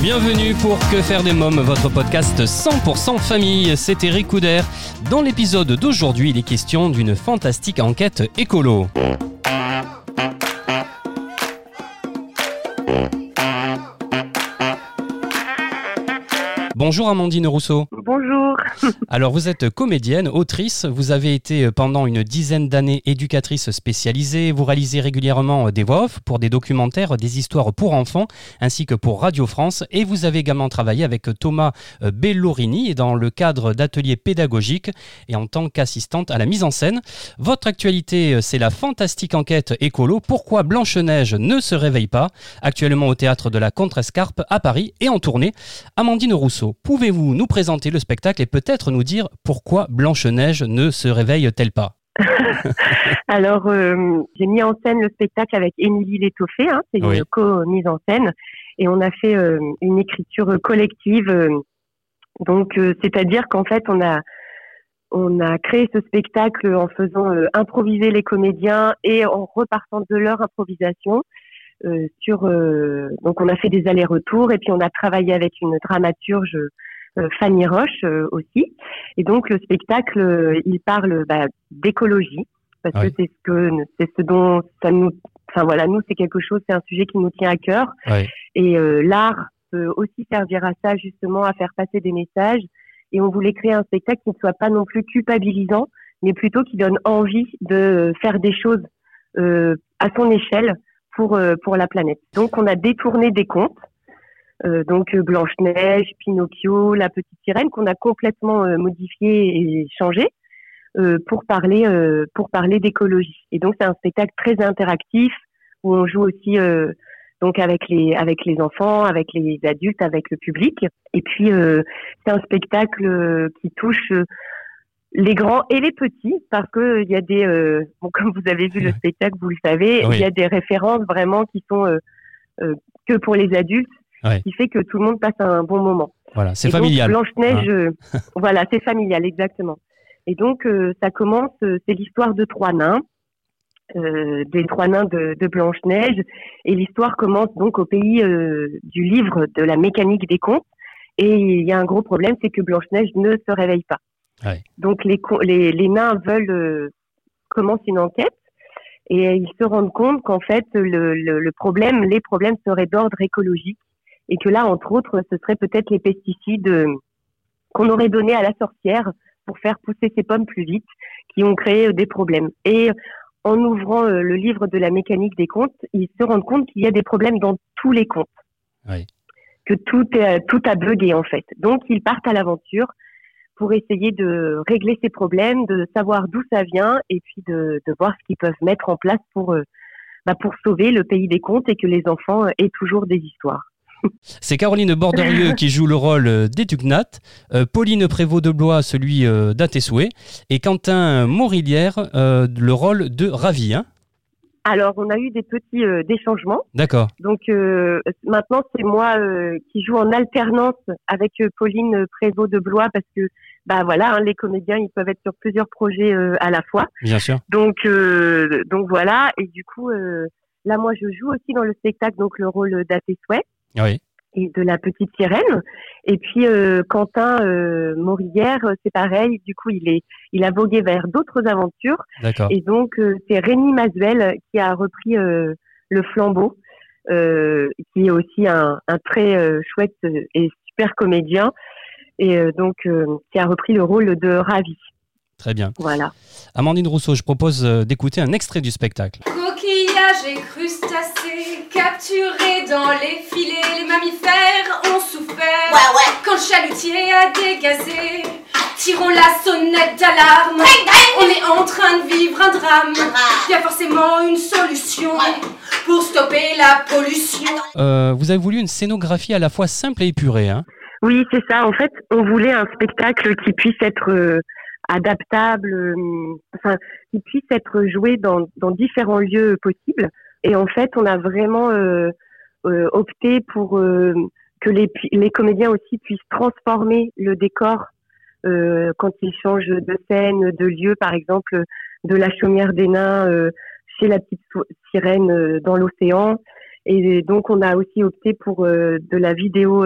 bienvenue pour Que faire des mômes, votre podcast 100% famille. C'est Eric Couder. Dans l'épisode d'aujourd'hui, il est question d'une fantastique enquête écolo. Bonjour Amandine Rousseau. Bonjour. Alors vous êtes comédienne, autrice, vous avez été pendant une dizaine d'années éducatrice spécialisée, vous réalisez régulièrement des voix off pour des documentaires, des histoires pour enfants, ainsi que pour Radio France, et vous avez également travaillé avec Thomas Bellorini dans le cadre d'ateliers pédagogiques et en tant qu'assistante à la mise en scène. Votre actualité, c'est la fantastique enquête écolo, pourquoi Blanche-Neige ne se réveille pas, actuellement au théâtre de la Contrescarpe à Paris et en tournée. Amandine Rousseau, pouvez-vous nous présenter le spectacle et peut-être nous dire pourquoi Blanche-Neige ne se réveille-t-elle pas Alors, euh, j'ai mis en scène le spectacle avec Émilie Létoffé, hein, c'est Oui. une co-mise en scène, et on a fait euh, une écriture collective. euh, donc, c'est-à-dire qu'en fait, on a on a créé ce spectacle en faisant improviser les comédiens et en repartant de leur improvisation. sur donc on a fait des allers-retours et puis on a travaillé avec une dramaturge Fanny Roche euh, aussi et donc le spectacle euh, il parle bah, d'écologie parce Oui. que c'est ce que c'est ce dont ça nous enfin voilà nous c'est quelque chose c'est un sujet qui nous tient à cœur Oui. et euh, l'art peut aussi servir à ça justement à faire passer des messages et on voulait créer un spectacle qui ne soit pas non plus culpabilisant mais plutôt qui donne envie de faire des choses euh, à son échelle pour euh, pour la planète. Donc on a détourné des contes, euh, donc euh, Blanche Neige, Pinocchio, La Petite Sirène qu'on a complètement euh, modifié et changé euh, pour parler euh, pour parler d'écologie. Et donc c'est un spectacle très interactif où on joue aussi euh, donc avec les avec les enfants, avec les adultes, avec le public. Et puis euh, c'est un spectacle qui touche euh, les grands et les petits parce que il y a des euh, bon comme vous avez vu le spectacle vous le savez Oui. il y a des références vraiment qui sont euh, euh, que pour les adultes Ouais. qui fait que tout le monde passe un bon moment Voilà, c'est familial. Blanche-Neige, euh, voilà, c'est familial, exactement. Et donc, euh, ça commence, euh, c'est l'histoire de trois nains, des trois nains de, de Blanche-Neige. Et l'histoire commence donc au pays du livre de la mécanique des contes. Et il y a un gros problème, c'est que Blanche-Neige ne se réveille pas. Ouais. Donc, les, les, les nains veulent commencer une enquête. Et ils se rendent compte qu'en fait, le, le, le problème, les problèmes seraient d'ordre écologique et que là, entre autres, ce serait peut-être les pesticides euh, qu'on aurait donnés à la sorcière pour faire pousser ses pommes plus vite, qui ont créé euh, des problèmes. Et en ouvrant euh, le livre de la mécanique des comptes, ils se rendent compte qu'il y a des problèmes dans tous les comptes, Oui. que tout est, tout a bugué en fait. Donc ils partent à l'aventure pour essayer de régler ces problèmes, de savoir d'où ça vient et puis de, de voir ce qu'ils peuvent mettre en place pour euh, bah, pour sauver le pays des contes et que les enfants euh, aient toujours des histoires. C'est Caroline Borderieux qui joue le rôle euh, d'Etugnat, euh, Pauline Prévost de Blois celui euh, d'Atesoué et Quentin Morilière euh, le rôle de Ravi. Hein Alors on a eu des petits euh, des changements. D'accord. Donc euh, maintenant c'est moi euh, qui joue en alternance avec Pauline Prévost de Blois parce que bah voilà hein, les comédiens ils peuvent être sur plusieurs projets à la fois. Bien sûr. Donc donc voilà et du coup là moi je joue aussi dans le spectacle donc le rôle d'Atesouet Oui. et de la petite sirène et puis euh, Quentin euh, Morillère euh, c'est pareil du coup il est il a vogué vers d'autres aventures D'accord. et donc, euh, c'est Rémi Masuel qui a repris euh, le flambeau, euh, qui est aussi un, un très euh, chouette et super comédien, et euh, donc euh, qui a repris le rôle de Ravi. Très bien. Voilà. Amandine Rousseau, je propose d'écouter un extrait du spectacle. Coquillages et crustacés capturés dans les filets, mammifères ont souffert. Ouais, ouais. Quand le chalutier a dégazé, tirons la sonnette d'alarme. On est en train de vivre un drame. Il y a forcément une solution pour stopper la pollution. Euh, vous avez voulu une scénographie à la fois simple et épurée. Hein Oui, c'est ça. En fait, on voulait un spectacle qui puisse être euh, adaptable, euh, enfin, qui puisse être joué dans, dans différents lieux possibles. Et en fait, on a vraiment euh, euh, opté pour que les, les comédiens aussi puissent transformer le décor quand ils changent de scène, de lieu, par exemple, de la chaumière des nains chez la petite sirène dans l'océan. Et donc, on a aussi opté pour de la vidéo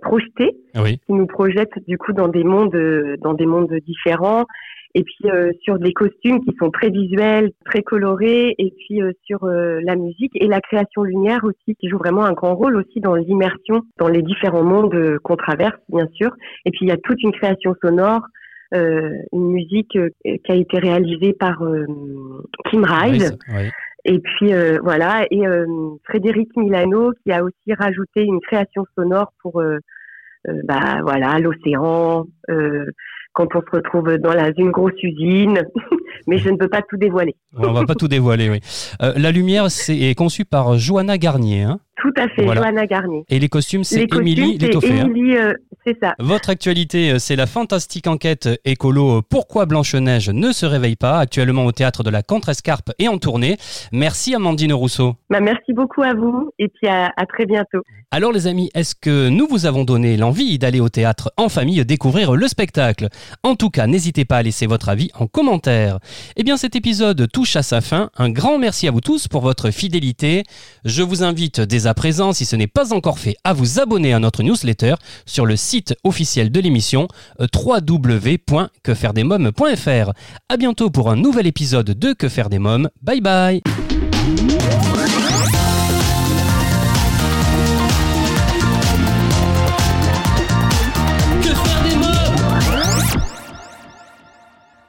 projeté, qui nous projette du coup dans des mondes, dans des mondes différents. Et puis euh, sur des costumes qui sont très visuels, très colorés, et puis euh, sur euh, la musique et la création lumière aussi, qui joue vraiment un grand rôle aussi dans l'immersion dans les différents mondes qu'on traverse, bien sûr. Et puis il y a toute une création sonore, une musique qui a été réalisée par Kim Rise. Et puis euh, voilà, et euh, Frédéric Milano qui a aussi rajouté une création sonore pour euh, bah voilà l'océan quand on se retrouve dans la, une grosse usine, mais je ne peux pas tout dévoiler. on va pas tout dévoiler, oui. la lumière c'est, est conçue par Johanna Garnier. Hein tout à fait, Johanna Garnier. Et les costumes, c'est Émilie Létoffé. Hein. Euh, c'est ça. Votre actualité, euh, c'est la fantastique enquête écolo euh, Pourquoi Blanche-Neige ne se réveille pas, actuellement au théâtre de la Contrescarpe et en tournée. Merci Amandine Rousseau. Bah, merci beaucoup à vous et puis à, à très bientôt. Alors les amis, est-ce que nous vous avons donné l'envie d'aller au théâtre en famille découvrir le spectacle En tout cas, n'hésitez pas à laisser votre avis en commentaire. Eh bien cet épisode touche à sa fin. Un grand merci à vous tous pour votre fidélité. Je vous invite dès à présent, si ce n'est pas encore fait, à vous abonner à notre newsletter sur le site officiel de l'émission euh, www.quefairedesmoms.fr. À bientôt pour un nouvel épisode de Que faire des mômes. Bye bye